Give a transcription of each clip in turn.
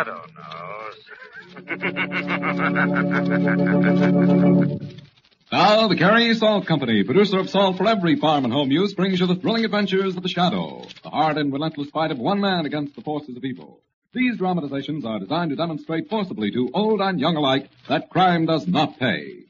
shadow knows. Now, the Carey Salt Company, producer of salt for every farm and home use, brings you the thrilling adventures of the Shadow, the hard and relentless fight of one man against the forces of evil. These dramatizations are designed to demonstrate forcibly to old and young alike that crime does not pay.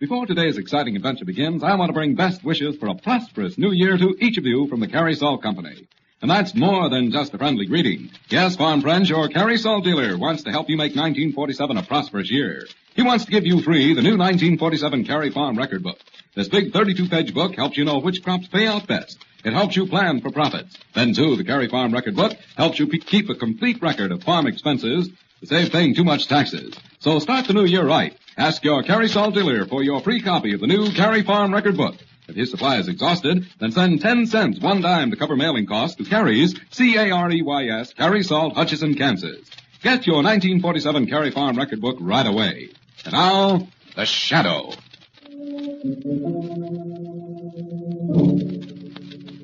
Before today's exciting adventure begins, I want to bring best wishes for a prosperous new year to each of you from the Carey Salt Company. And that's more than just a friendly greeting. Yes, farm friends, your Carey Salt dealer wants to help you make 1947 a prosperous year. He wants to give you free the new 1947 Carey Farm Record Book. This big 32-page book helps you know which crops pay out best. It helps you plan for profits. Then, too, the Carey Farm Record Book helps you pe- keep a complete record of farm expenses to save paying too much taxes. So start the new year right. Ask your Carey Salt dealer for your free copy of the new Carey Farm Record Book. If his supply is exhausted, then send 10 cents one dime to cover mailing costs to Carey's C-A-R-E-Y-S, Carey Salt, Hutchinson, Kansas. Get your 1947 Carey Farm Record Book right away. And now, The Shadow.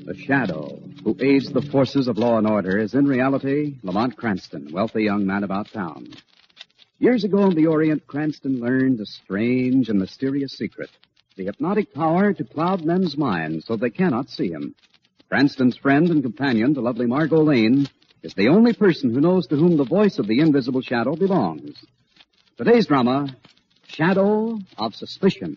The Shadow, who aids the forces of law and order, is in reality Lamont Cranston, wealthy young man about town. Years ago in the Orient, Cranston learned a strange and mysterious secret. The hypnotic power to cloud men's minds so they cannot see him. Cranston's friend and companion, the lovely Margot Lane, is the only person who knows to whom the voice of the invisible shadow belongs. Today's drama, Shadow of Suspicion.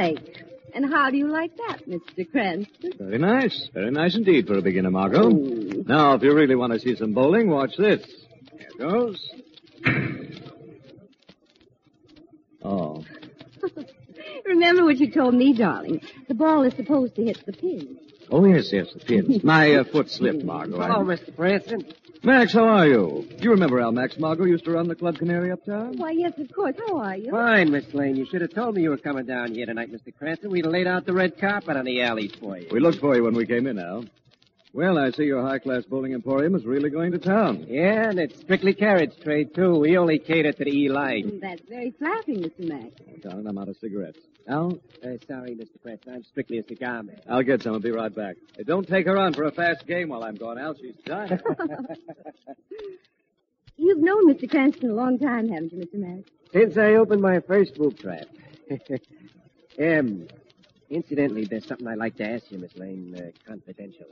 Strike. And how do you like that, Mr. Cranston? Very nice. Very nice indeed for a beginner, Margot. Now, if you really want to see some bowling, watch this. Here goes. Oh, Remember what you told me, darling. The ball is supposed to hit the pin. Oh yes, yes, the pins. My uh, foot slipped, Margot. I- Hello, Mr. Cranston. Max, how are you? Do you remember Al Max Margot used to run the Club Canary uptown? Why, yes, of course. How are you? Fine, Miss Lane. You should have told me you were coming down here tonight, Mr. Cranston. We'd have laid out the red carpet on the alleys for you. We looked for you when we came in, Al. Well, I see your high-class bowling emporium is really going to town. Yeah, and it's strictly carriage trade, too. We only cater to the E-Light. That's very flattering, Mr. Max. Darling, I'm out of cigarettes. Al, Uh, sorry, Mr. Cranston. I'm strictly a cigar man. I'll get some. I'll be right back. Hey, don't take her on for a fast game while I'm gone, Al. She's dying. You've known Mr. Cranston a long time, haven't you, Mr. Max? Since I opened my first boot trap. um, incidentally, there's something I'd like to ask you, Miss Lane, uh, confidential.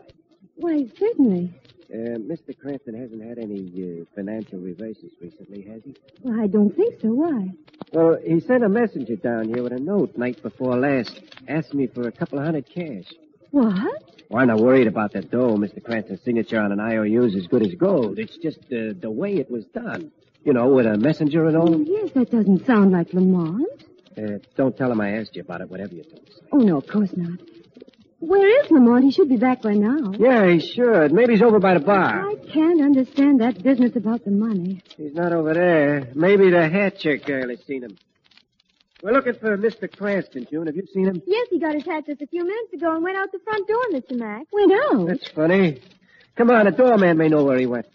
Why, certainly. Uh, Mr. Cranston hasn't had any uh, financial reverses recently, has he? Well, I don't think so. Why? Well, he sent a messenger down here with a note night before last, asking me for a couple of hundred cash. What? Well, I'm not worried about the dough. Mr. Cranston's signature on an IOU is as good as gold. It's just uh, the way it was done. You know, with a messenger and all. Oh, yes, that doesn't sound like Lamont. Uh, don't tell him I asked you about it, whatever you told us. Oh, no, of course not. Where is Lamont? He should be back by now. Yeah, he should. Maybe he's over by the bar. I can't understand that business about the money. He's not over there. Maybe the hat check girl has seen him. We're looking for Mr. Cranston, June. Have you seen him? Yes, he got his hat just a few minutes ago and went out the front door, Mr. Mack. Went out? That's funny. Come on, the doorman may know where he went.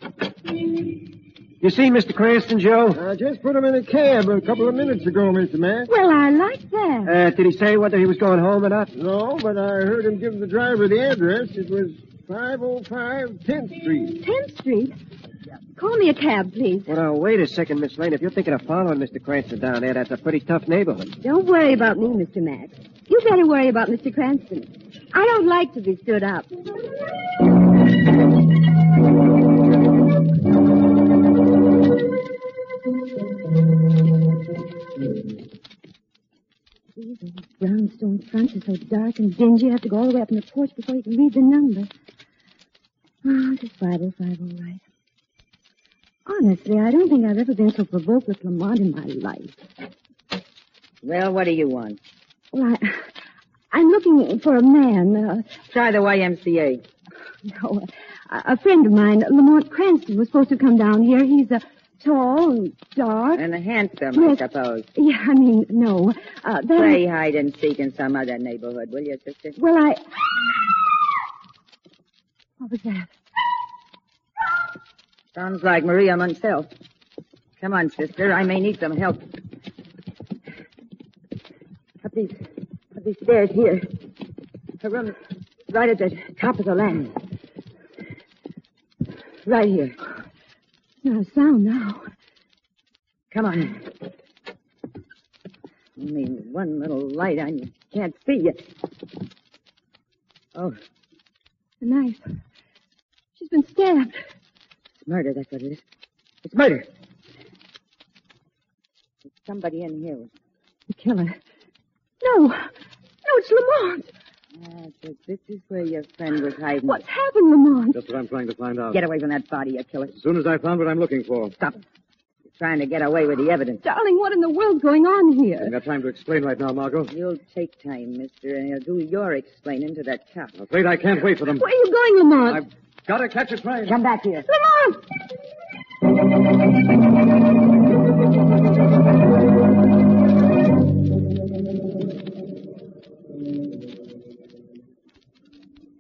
You seen Mr. Cranston, Joe? I just put him in a cab a couple of minutes ago, Mr. Mack. Well, I like that. Uh, did he say whether he was going home or not? No, but I heard him give the driver the address. It was 505 10th Street. 10th Street? Call me a cab, please. Well, now, wait a second, Miss Lane. If you're thinking of following Mr. Cranston down there, that's a pretty tough neighborhood. Don't worry about me, Mr. Matt. You better worry about Mr. Cranston. I don't like to be stood up. These old brownstone fronts are so dark and dingy, you have to go all the way up in the porch before you can read the number. Oh, it's 5050 right. Honestly, I don't think I've ever been so provoked with Lamont in my life. Well, what do you want? Well, I, I'm looking for a man. Uh, Try the YMCA. no, a, a friend of mine, Lamont Cranston, was supposed to come down here. He's uh, tall and dark. And handsome, Yes. I suppose. Yeah, I mean, no. Uh, Play hide and seek in some other neighborhood, will you, sister? well, I. What was that? Sounds like Maria Munsell. Come on, sister. I may need some help. Up these, up these stairs here. Her room right at the top of the landing. Right here. Not a sound now. Come on. Only one little light on you. Can't see you. Oh, A knife. She's been stabbed. it's murder, that's what it is. It's murder. There's somebody in here. The killer. No. No, it's Lamont. Ah, so this is where your friend was hiding. What's happened, Lamont? That's what I'm trying to find out. Get away from that body, you killer. As soon as I found what I'm looking for. Stop. You're trying to get away with the evidence. Darling, what in the world's going on here? I here? haven't got time to explain right now, Margot. You'll take time, mister, and you'll do your explaining to that cop. I'm afraid I can't wait for them. Where are you going, Lamont? I've got to catch a train. Come back here. Lamont!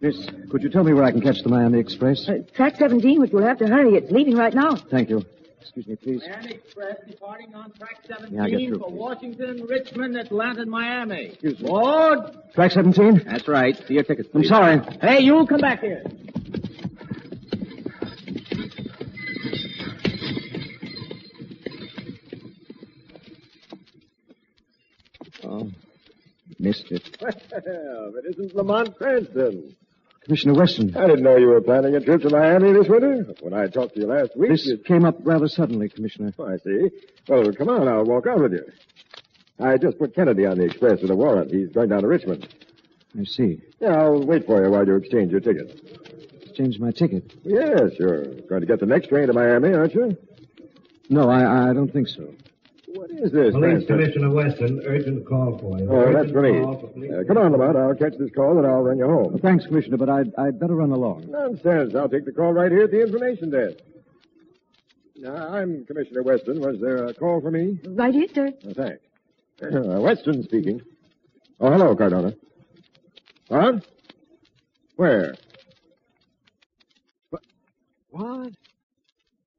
Miss, could you tell me where I can catch the Miami Express? Uh, track 17, but you'll have to hurry. It's leaving right now. Thank you. Excuse me, please. Miami Express departing on track 17 Yeah, I get through, for please. Washington, Richmond, Atlanta, and Miami. Excuse me. Board. Track 17? That's right. See your tickets. I'm sorry. Hey, you come back here. Oh, missed it. Well, it isn't Lamont Cranston. Commissioner Weston, I didn't know you were planning a trip to Miami this winter. When I talked to you last week, this you... came up rather suddenly, Commissioner. Oh, I see. Well, come on, I'll walk out with you. I just put Kennedy on the express with a warrant. He's going down to Richmond. I see. Yeah, I'll wait for you while you exchange your ticket. Exchange my ticket. Yes, you're going to get the next train to Miami, aren't you? No, I, I don't think so. What is this, Police Cranston? Commissioner Weston, urgent call for you. Oh, that's Urgent for me. for Uh, come on, Lamont. I'll catch this call and I'll run you home. Well, thanks, Commissioner, but I'd, I'd better run along. Nonsense. I'll take the call right here at the information desk. Now, I'm Commissioner Weston. Was there a call for me? Right here, sir. Oh, thanks. Uh, Weston speaking. Oh, hello, Cardona. What? Where? What?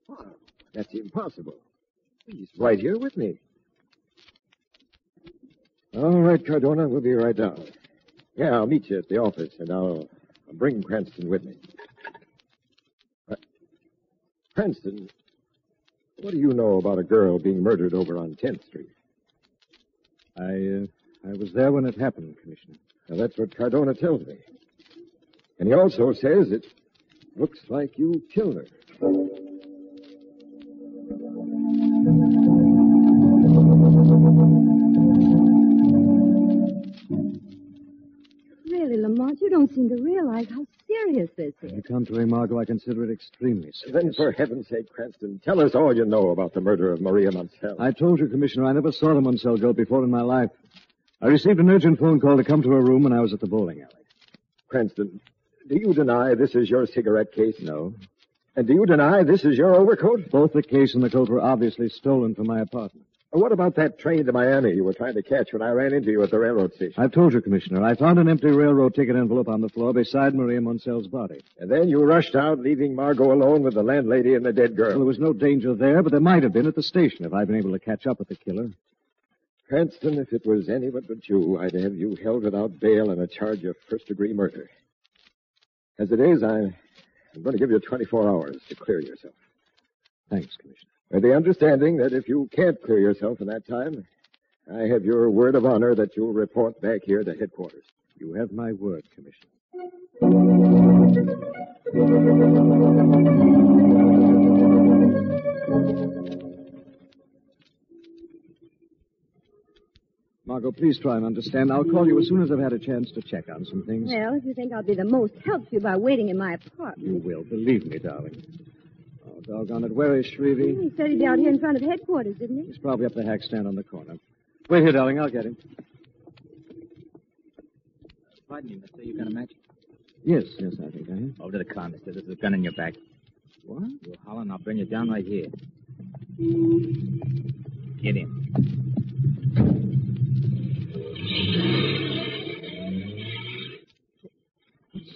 What? That's impossible. He's right here with me. All right, Cardona, we'll be right down. Yeah, I'll meet you at the office, and I'll, I'll bring Cranston with me. Uh, Cranston, what do you know about a girl being murdered over on 10th Street? I, uh, I was there when it happened, Commissioner. Now, that's what Cardona tells me. And he also says it looks like you killed her. Seem to realize how serious this is. On is. the contrary, Margot, I consider it extremely serious. Then, for heaven's sake, Cranston, tell us all you know about the murder of Maria Mansell. I told you, Commissioner, I never saw the Munsell girl before in my life. I received an urgent phone call to come to her room when I was at the bowling alley. Cranston, do you deny this is your cigarette case? No. And do you deny this is your overcoat? Both the case and the coat were obviously stolen from my apartment. What about that train to Miami you were trying to catch when I ran into you at the railroad station? I've told you, Commissioner. I found an empty railroad ticket envelope on the floor beside Maria Munsell's body. And then you rushed out, leaving Margot alone with the landlady and the dead Well, there was no danger there, but there might have been at the station if I'd been able to catch up with the killer. Cranston, if it was anyone but you, I'd have you held without bail on a charge of first-degree murder. As it is, I'm going to give you 24 hours to clear yourself. Thanks, Commissioner. With the understanding that if you can't clear yourself in that time, I have your word of honor that you'll report back here to headquarters. You have my word, Commissioner. Margot, please try and understand. I'll call you as soon as I've had a chance to check on some things. Well, if you think I'll be the most help to you by waiting in my apartment. You will, believe me, darling. Oh, doggone it. Where is Shrevey? He said he'd be out here in front of headquarters, didn't he? He's probably up the hack stand on the corner. Wait here, darling. I'll get him. Pardon me, mister. You got a match? Yes, yes, I think I have. Over to the car, mister. There's a gun in your back. What? You holler and I'll bring you down right here. Get in.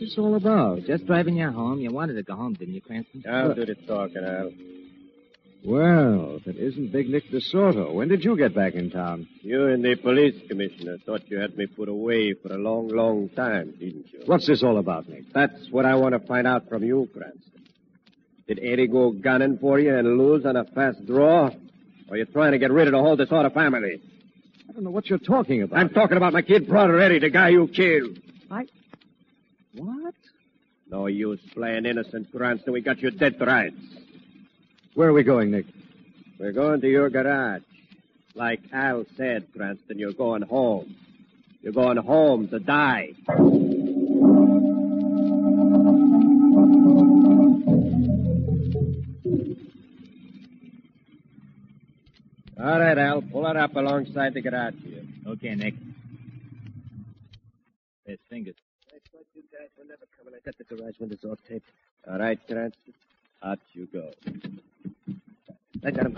This all about? Just driving you home. You wanted to go home, didn't you, Cranston? I'll do the talking, Al. Well, if it isn't Big Nick DeSoto. When did you get back in town? You and the police commissioner thought you had me put away for a long, long time, didn't you? What's this all about, Nick? That's what I want to find out from you, Cranston. Did Eddie go gunning for you and lose on a fast draw? Or are you trying to get rid of the whole DeSoto family? I don't know what you're talking about. I'm talking about my kid brother, Eddie, the guy you killed. I... What? No use playing innocent, Cranston. We got you dead to rights. Where are we going, Nick? We're going to your garage. Like Al said, Cranston, you're going home. You're going home to die. All right, Al. Pull it up alongside the garage here. Okay, Nick. There's fingers. I thought you guys were never coming. I got the garage windows all taped. All right, Cranston. Out you go. I got him.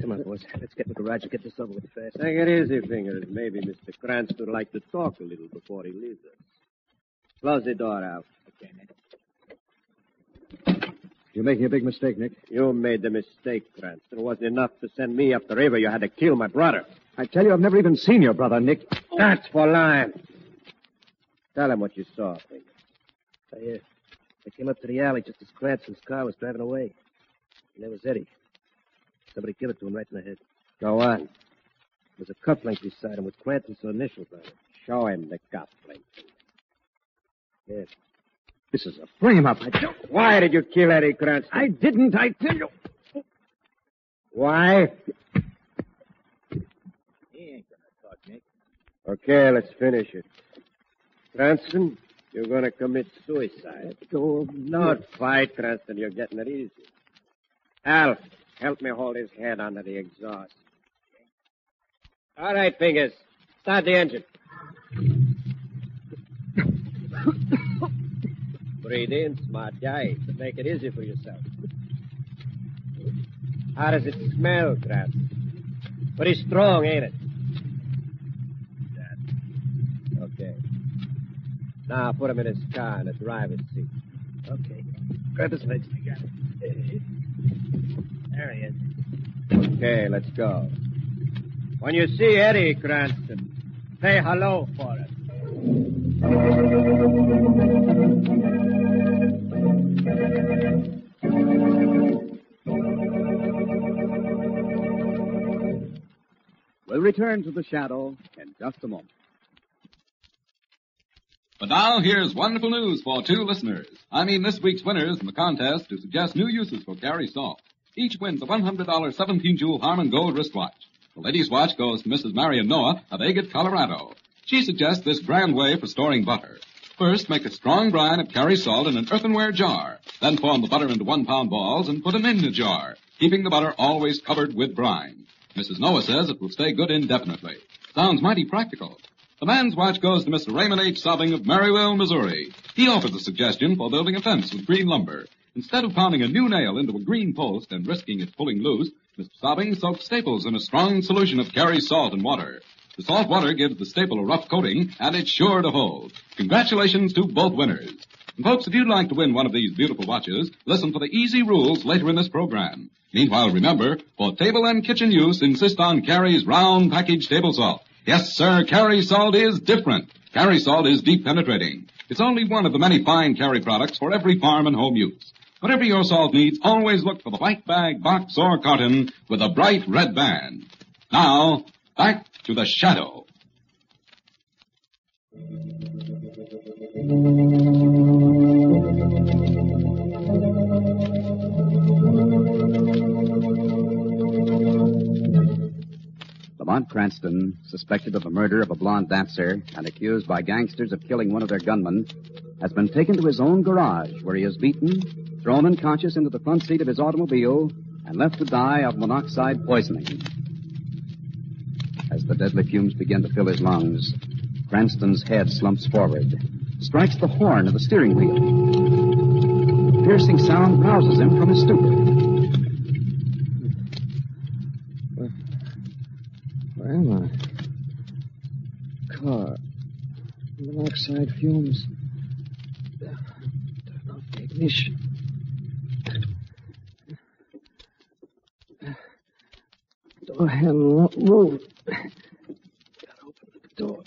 Come on, boys. Let's get in the garage and get this over with fast. Take it easy, Fingers. Maybe Mr. Cranston would like to talk a little before he leaves us. Close the door, Al. Okay, Nick. You're making a big mistake, Nick. You made the mistake, Cranston. It wasn't enough to send me up the river. You had to kill my brother. I tell you, I've never even seen your brother, Nick. That's for lying. Tell him what you saw, Fingers. I, uh, I came up to the alley just as Cranston's car was driving away. And there was Eddie. Somebody gave it to him right in the head. Go on. There was a cufflink beside him with Cranston's initials on it. Show him the cufflink. Yes. This is a frame-up. I don't... Why did you kill Eddie Cranston? I didn't, I tell you. Why? He ain't gonna talk, Nick. Okay, let's finish it. Cranston, you're going to commit suicide. Go. Don't fight, Cranston. You're getting it easy. Al, help me hold his head under the exhaust. All right, Fingers. Start the engine. Breathe in, smart guy. Make it easy for yourself. How does it smell, Cranston? Pretty strong, ain't it? Okay. Now put him in his car in the driver's seat. Okay. Grab his legs. I got it. There he is. Okay, let's go. When you see Eddie Cranston, say hello for us. We'll return to the shadow in just a moment. But now here's wonderful news for two listeners. I mean this week's winners in the contest to suggest new uses for Carey Salt. Each wins a $100 17 jewel Harmon Gold wristwatch. The lady's watch goes to Mrs. Marion Noah of Agate, Colorado. She suggests this grand way for storing butter. First, make a strong brine of Carey salt in an earthenware jar. Then form the butter into one pound balls and put them in the jar, keeping the butter always covered with brine. Mrs. Noah says it will stay good indefinitely. Sounds mighty practical. The man's watch goes to Mr. Raymond H. Sobbing of Maryville, Missouri. He offers a suggestion for building a fence with green lumber. Instead of pounding a new nail into a green post and risking its pulling loose, Mr. Sobbing soaks staples in a strong solution of Carey salt and water. The salt water gives the staple a rough coating, and it's sure to hold. Congratulations to both winners. And folks, if you'd like to win one of these beautiful watches, listen for the easy rules later in this program. Meanwhile, remember, for table and kitchen use, insist on Carey's round package table salt. Yes, sir, Carey salt is different. Carey salt is deep penetrating. It's only one of the many fine Carey products for every farm and home use. Whatever your salt needs, always look for the white bag, box, or carton with a bright red band. Now, back to the shadow. Lamont Cranston, suspected of the murder of a blonde dancer and accused by gangsters of killing one of their gunmen, has been taken to his own garage where he is beaten, thrown unconscious into the front seat of his automobile, and left to die of monoxide poisoning. As the deadly fumes begin to fill his lungs, Cranston's head slumps forward, strikes the horn of the steering wheel. Piercing sound rouses him from his stupor. I? Car. Monoxide fumes. Turn off the ignition. Door handle move. Gotta open the door.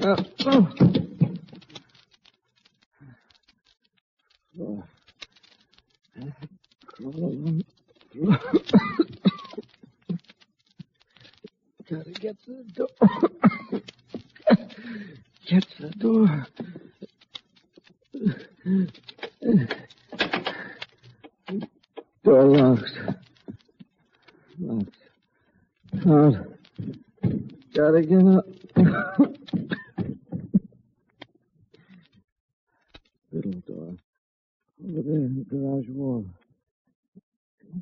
Uh, oh. Floor. Crawl along. Floor. Gotta get to the door. get to the door. Door locked. Locked. Out. Gotta get up. Little door. Over there in the garage wall.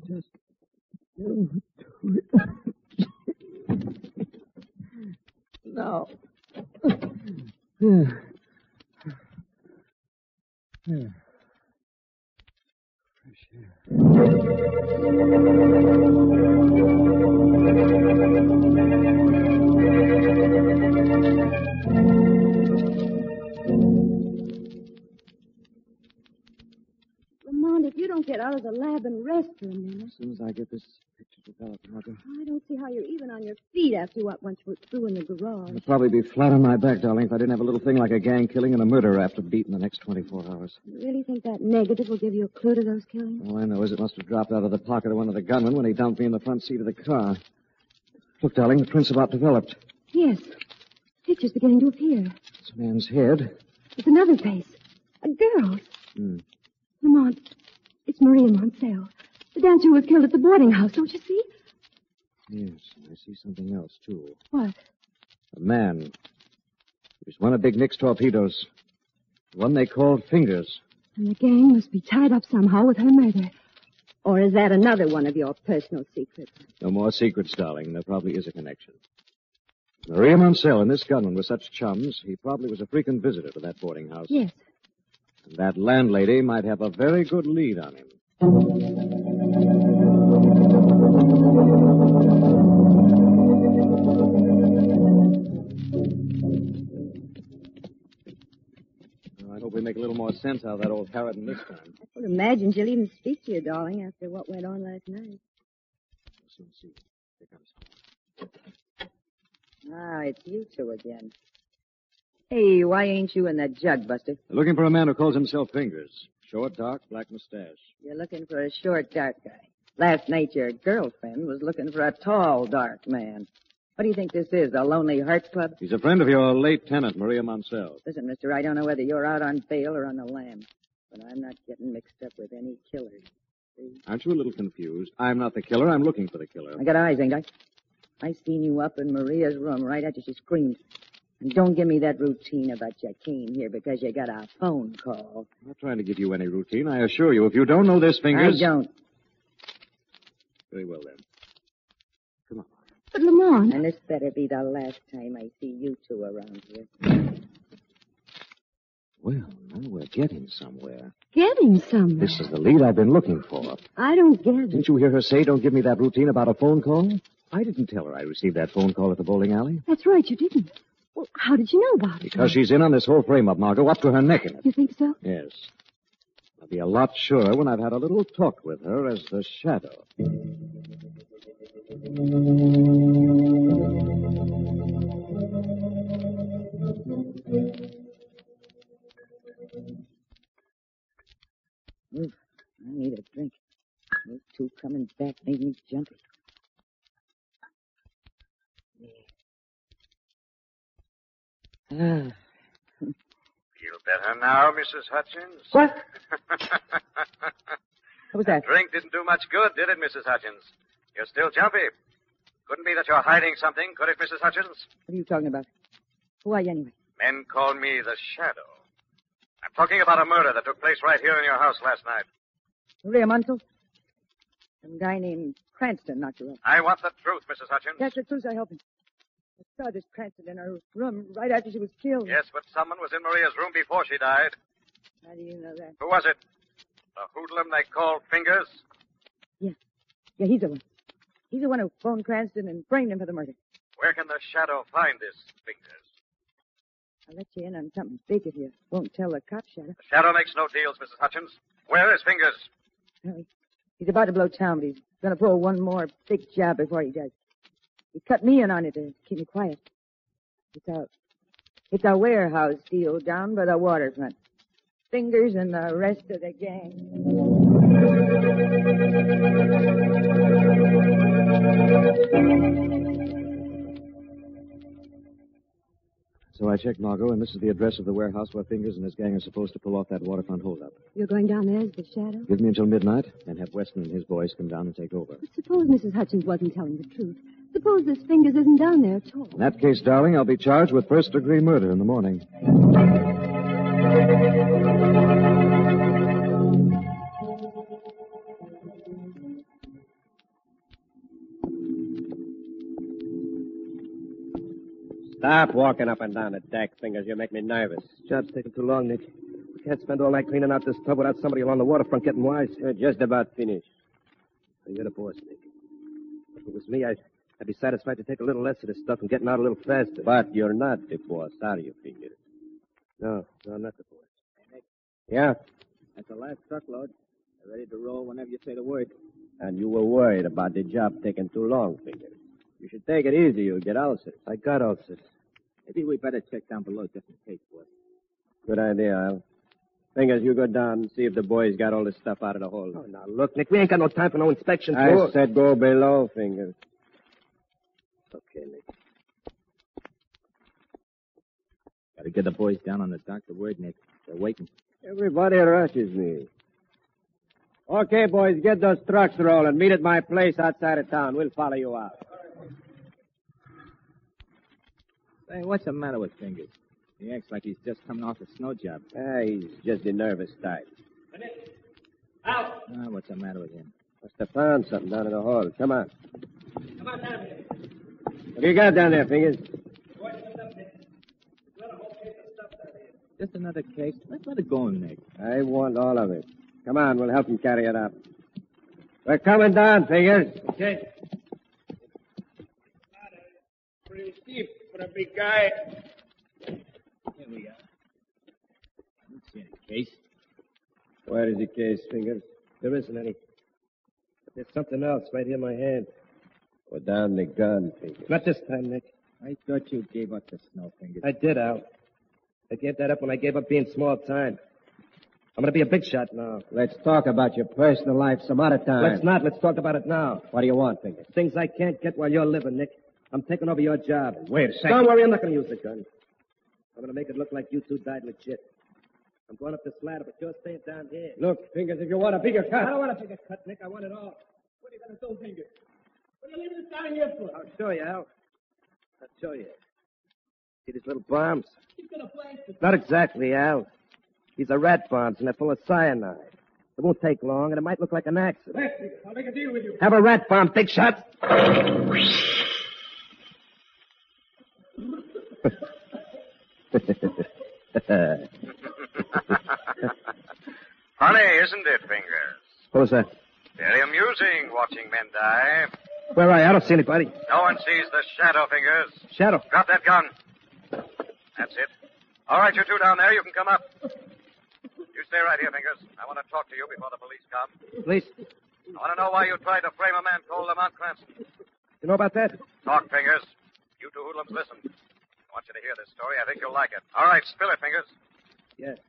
Just go to it. No. Hmm. After what once went through in the garage. I'd probably be flat on my back, darling, if I didn't have a little thing like a gang killing and a murder after beat in the next 24 hours. You really think that negative will give you a clue to those killings? All I know is it must have dropped out of the pocket of one of the gunmen when he dumped me in the front seat of the car. Look, darling, the prints about developed. Yes. Pictures beginning to appear. It's a man's head. It's another face. A girl's. Hmm. Lamont, it's Maria Moncel. The dancer who was killed at the boarding house, don't you see? Yes, and I see something else, too. What? A man. He was one of Big Nick's torpedoes. The one they called Fingers. And the gang must be tied up somehow with her murder. Or is that another one of your personal secrets? No more secrets, darling. There probably is a connection. Maria Moncel and this gunman were such chums, he probably was a frequent visitor to that boarding house. Yes. And that landlady might have a very good lead on him. We make a little more sense out of that old Harridan this time. I would imagine she'll even speak to you, darling, after what went on last night. We'll soon see. Here comes. Ah, it's you two again. Hey, why ain't you in that jug, Buster? Looking for a man who calls himself Fingers. Short, dark, black mustache. You're looking for a short, dark guy. Last night your girlfriend was looking for a tall, dark man. What do you think this is, a Lonely Hearts Club? He's a friend of your late tenant, Maria Moncel. Listen, mister, I don't know whether you're out on bail or on the lam, but I'm not getting mixed up with any killers. See? Aren't you a little confused? I'm not the killer. I'm looking for the killer. I got eyes, ain't I? I seen you up in Maria's room right after she screamed. And don't give me that routine about you came here because you got a phone call. I'm not trying to give you any routine. I assure you, if you don't know this, Fingers. I don't. Very well, then. But Lamont. And this better be the last time I see you two around here. Well, now we're getting somewhere. Getting somewhere. This is the lead I've been looking for. I don't get it. Didn't you hear her say, don't give me that routine about a phone call? I didn't tell her I received that phone call at the bowling alley. That's right, you didn't. Well, how did you know about it? Because she's in on this whole frame-up, Margot, up to her neck in it. You think so? Yes. I'll be a lot surer when I've had a little talk with her as the shadow. Oof, I need a drink. Those two coming back made me jumpy. Feel better now, Mrs. Hutchins? What? what was that? that? Drink didn't do much good, did it, Mrs. Hutchins? You're still jumpy. Couldn't be that you're hiding something, could it, Mrs. Hutchins? What are you talking about? Who are you anyway? Men call me the Shadow. I'm talking about a murder that took place right here in your house last night. Maria Munsell? Some guy named Cranston knocked her up. I want the truth, Mrs. Hutchins. That's the truth, I hope. I saw this Cranston in her room right after she was killed. Yes, but someone was in Maria's room before she died. How do you know that? Who was it? The hoodlum they called Fingers? Yeah, he's the one. He's the one who phoned Cranston and framed him for the murder. Where can the Shadow find this Fingers? I'll let you in on something big if you won't tell the cop, Shadow. The Shadow makes no deals, Mrs. Hutchins. Where is Fingers? Well, He's about to blow town, but he's going to pull one more big job before he does. He cut me in on it to keep me quiet. It's a, it's a warehouse deal down by the waterfront. Fingers and the rest of the gang. So I checked Margot, and this is the address of the warehouse where Fingers and his gang are supposed to pull off that waterfront holdup. You're going down there as the shadow? Give me until midnight, and have Weston and his boys come down and take over. But suppose Mrs. Hutchins wasn't telling the truth. Suppose this Fingers isn't down there at all. In that case, darling, I'll be charged with first degree murder in the morning. Stop walking up and down the deck, Fingers. You make me nervous. Job's taking too long, Nick. We can't spend all night cleaning out this tub without somebody along the waterfront getting wise. You're just about finished. You're the boss, Nick. If it was me, I'd, I'd be satisfied to take a little less of this stuff and getting out a little faster. But you're not the boss, are you, Fingers? No, no, I'm not the boss. Yeah, That's the last truckload. They're ready to roll whenever you say the word. and you were worried about the job taking too long, Fingers. You should take it easy. You'll get ulcers. I got ulcers. Maybe we better check down below just in case, boss. Good idea, Al. Fingers, you go down and see if the boys got all this stuff out of the hole. Oh, now, look, Nick, we ain't got no time for no inspection. I tour. said go below, Fingers. Okay, Nick. Gotta get the boys down on the dock. The word, Nick. They're waiting. Everybody rushes me. Okay, boys, get those trucks rolling. Meet at my place outside of town. We'll follow you out. Say, what's the matter with Fingers? He acts like he's just coming off a snow job. Ah, he's just a nervous type. Ah, what's the matter with him? Must have found something down in the hall. Come on. Come on down here. What do you got down there, Fingers? Just another case. Let's let it go, Nick. I want all of it. Come on, we'll help him carry it up. We're coming down, Fingers. Okay. Pretty steep for a big guy. Here we are. I don't see any case. Where is the case, Fingers? There isn't any. There's something else right here in my hand. Put down the gun, Fingers. Not this time, Nick. I thought you gave up the snow, Fingers. I did, Al. I gave that up when I gave up being small time. I'm going to be a big shot now. Let's talk about your personal life some other time. Let's not. Let's talk about it now. What do you want, Fingers? Things I can't get while you're living, Nick. I'm taking over your job. Wait a second. Don't worry, I'm not going to use the gun. I'm going to make it look like you two died legit. I'm going up this ladder, but you're staying down here. Look, Fingers, if you want a bigger cut. I don't want a bigger cut, Nick. I want it all. What are you going to do, Fingers? What are you leaving this down here for? I'll show you, Al. I'll show you. See these little bombs? He's going to blast it. Not exactly, Al. These are rat bombs, and they're full of cyanide. It won't take long, and it might look like an accident. Blast it. I'll make a deal with you. Have a rat bomb, big shot. Funny, isn't it, Fingers? Who's that? Very amusing watching men die. Where are you? I don't see anybody. No one sees the shadow, Fingers. Shadow. Drop that gun. That's it. All right, you two down there, you can come up. You stay right here, Fingers. I want to talk to you before the police come. Police. I want to know why you tried to frame a man called Lamont Cranston. You know about that? Talk, Fingers. You two hoodlums, listen. I want you to hear this story. I think you'll like it. All right, spill it, Fingers. Yeah.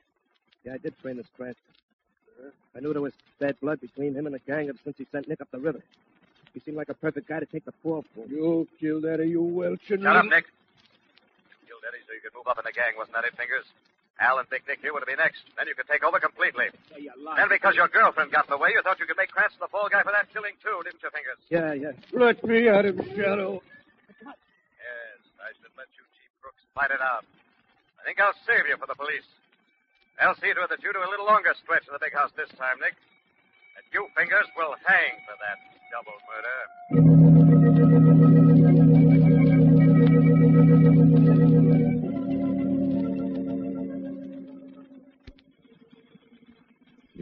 Yeah, I did train this Cranston. I knew there was bad blood between him and the gang ever since he sent Nick up the river. He seemed like a perfect guy to take the fall for. You killed Eddie, you Welchin. Shut up, Nick. You Killed Eddie so you could move up in the gang, wasn't that it, Fingers? Al and Big Nick here were to be next. Then you could take over completely. Then because your girlfriend got in the way, you thought you could make Cranston the fall guy for that killing, too, didn't you, Fingers? Yeah, yeah. Let me out of shadow. Yes, I should let you Chief Brooks fight it out. I think I'll save you for the police. I'll see to it that you do a little longer stretch in the big house this time, Nick. And you, Fingers, will hang for that double murder.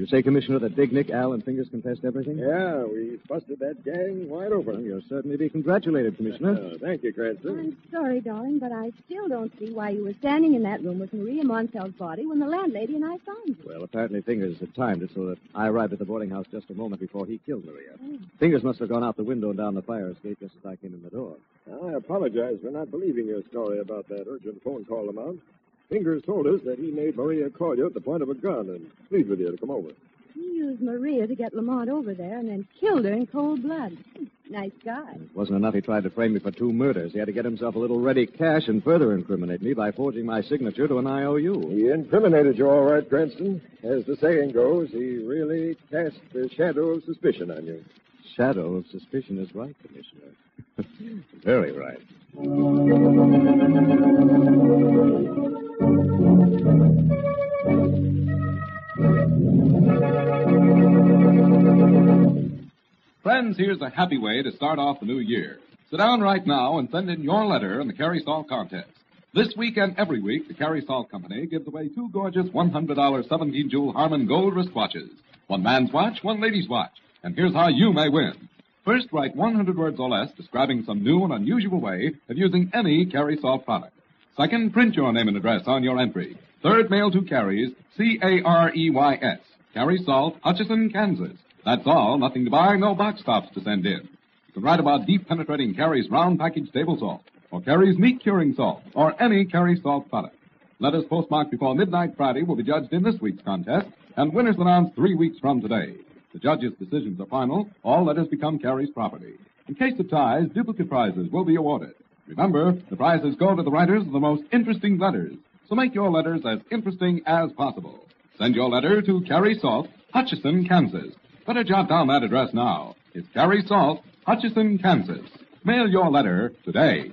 You say, Commissioner, that Big Nick, Al, and Fingers confessed everything? Yeah, we busted that gang wide open. You'll certainly be congratulated, Commissioner. Uh, thank you, Cranston. I'm sorry, darling, but I still don't see why you were standing in that room with Maria Montel's body when the landlady and I found you. Well, apparently Fingers had timed it so that I arrived at the boarding house just a moment before he killed Maria. Fingers must have gone out the window and down the fire escape just as I came in the door. I apologize for not believing your story about that urgent phone call, Lamont. Fingers told us that he made Maria call you at the point of a gun and plead with you to come over. He used Maria to get Lamont over there and then killed her in cold blood. Nice guy. It wasn't enough he tried to frame me for two murders. He had to get himself a little ready cash and further incriminate me by forging my signature to an IOU. He incriminated you all right, Cranston. As the saying goes, he really cast the shadow of suspicion on you. Shadow of suspicion is right, Commissioner. Very right. Friends, here's a happy way to start off the new year. Sit down right now and send in your letter in the Carey Salt contest. This week and every week, the Carey Salt Company gives away two gorgeous $100 17 jewel Harman gold wristwatches. One man's watch, one lady's watch. And here's how you may win. First, write 100 words or less describing some new and unusual way of using any Carey Salt product. Second, print your name and address on your entry. Third, mail to Carey's, C-A-R-E-Y-S. Carey Salt, Hutchinson, Kansas. That's all. Nothing to buy, no box tops to send in. You can write about deep penetrating Carey's round package table salt, or Carey's meat curing salt, or any Carey salt product. Letters postmarked before midnight Friday will be judged in this week's contest, and winners announced three weeks from today. The judges' decisions are final. All letters become Carey's property. In case of ties, duplicate prizes will be awarded. Remember, the prizes go to the writers of the most interesting letters. So make your letters as interesting as possible. Send your letter to Carey Salt, Hutchinson, Kansas. Better jot down that address now. It's Carey Salt, Hutchinson, Kansas. Mail your letter today.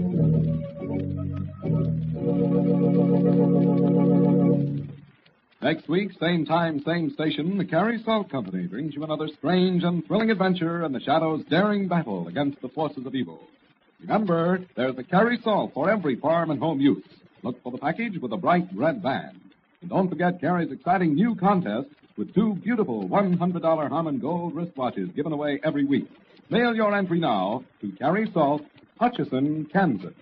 Next week, same time, same station, the Carey Salt Company brings you another strange and thrilling adventure in the Shadow's daring battle against the forces of evil. Remember, there's a Carey Salt for every farm and home use. Look for the package with a bright red band. And don't forget Carey's exciting new contest with two beautiful $100 Harmon Gold wristwatches given away every week. Mail your entry now to Carey Salt, Hutchinson, Kansas.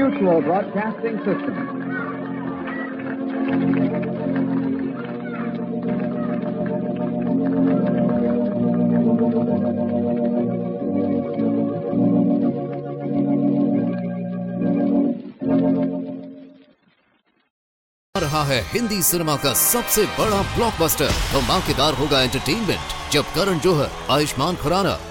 Mutual Broadcasting System. रहा है Hindi cinema का सबसे बड़ा blockbuster धमाकेदार होगा entertainment जब करण जोहर, आयुष्मान खुराना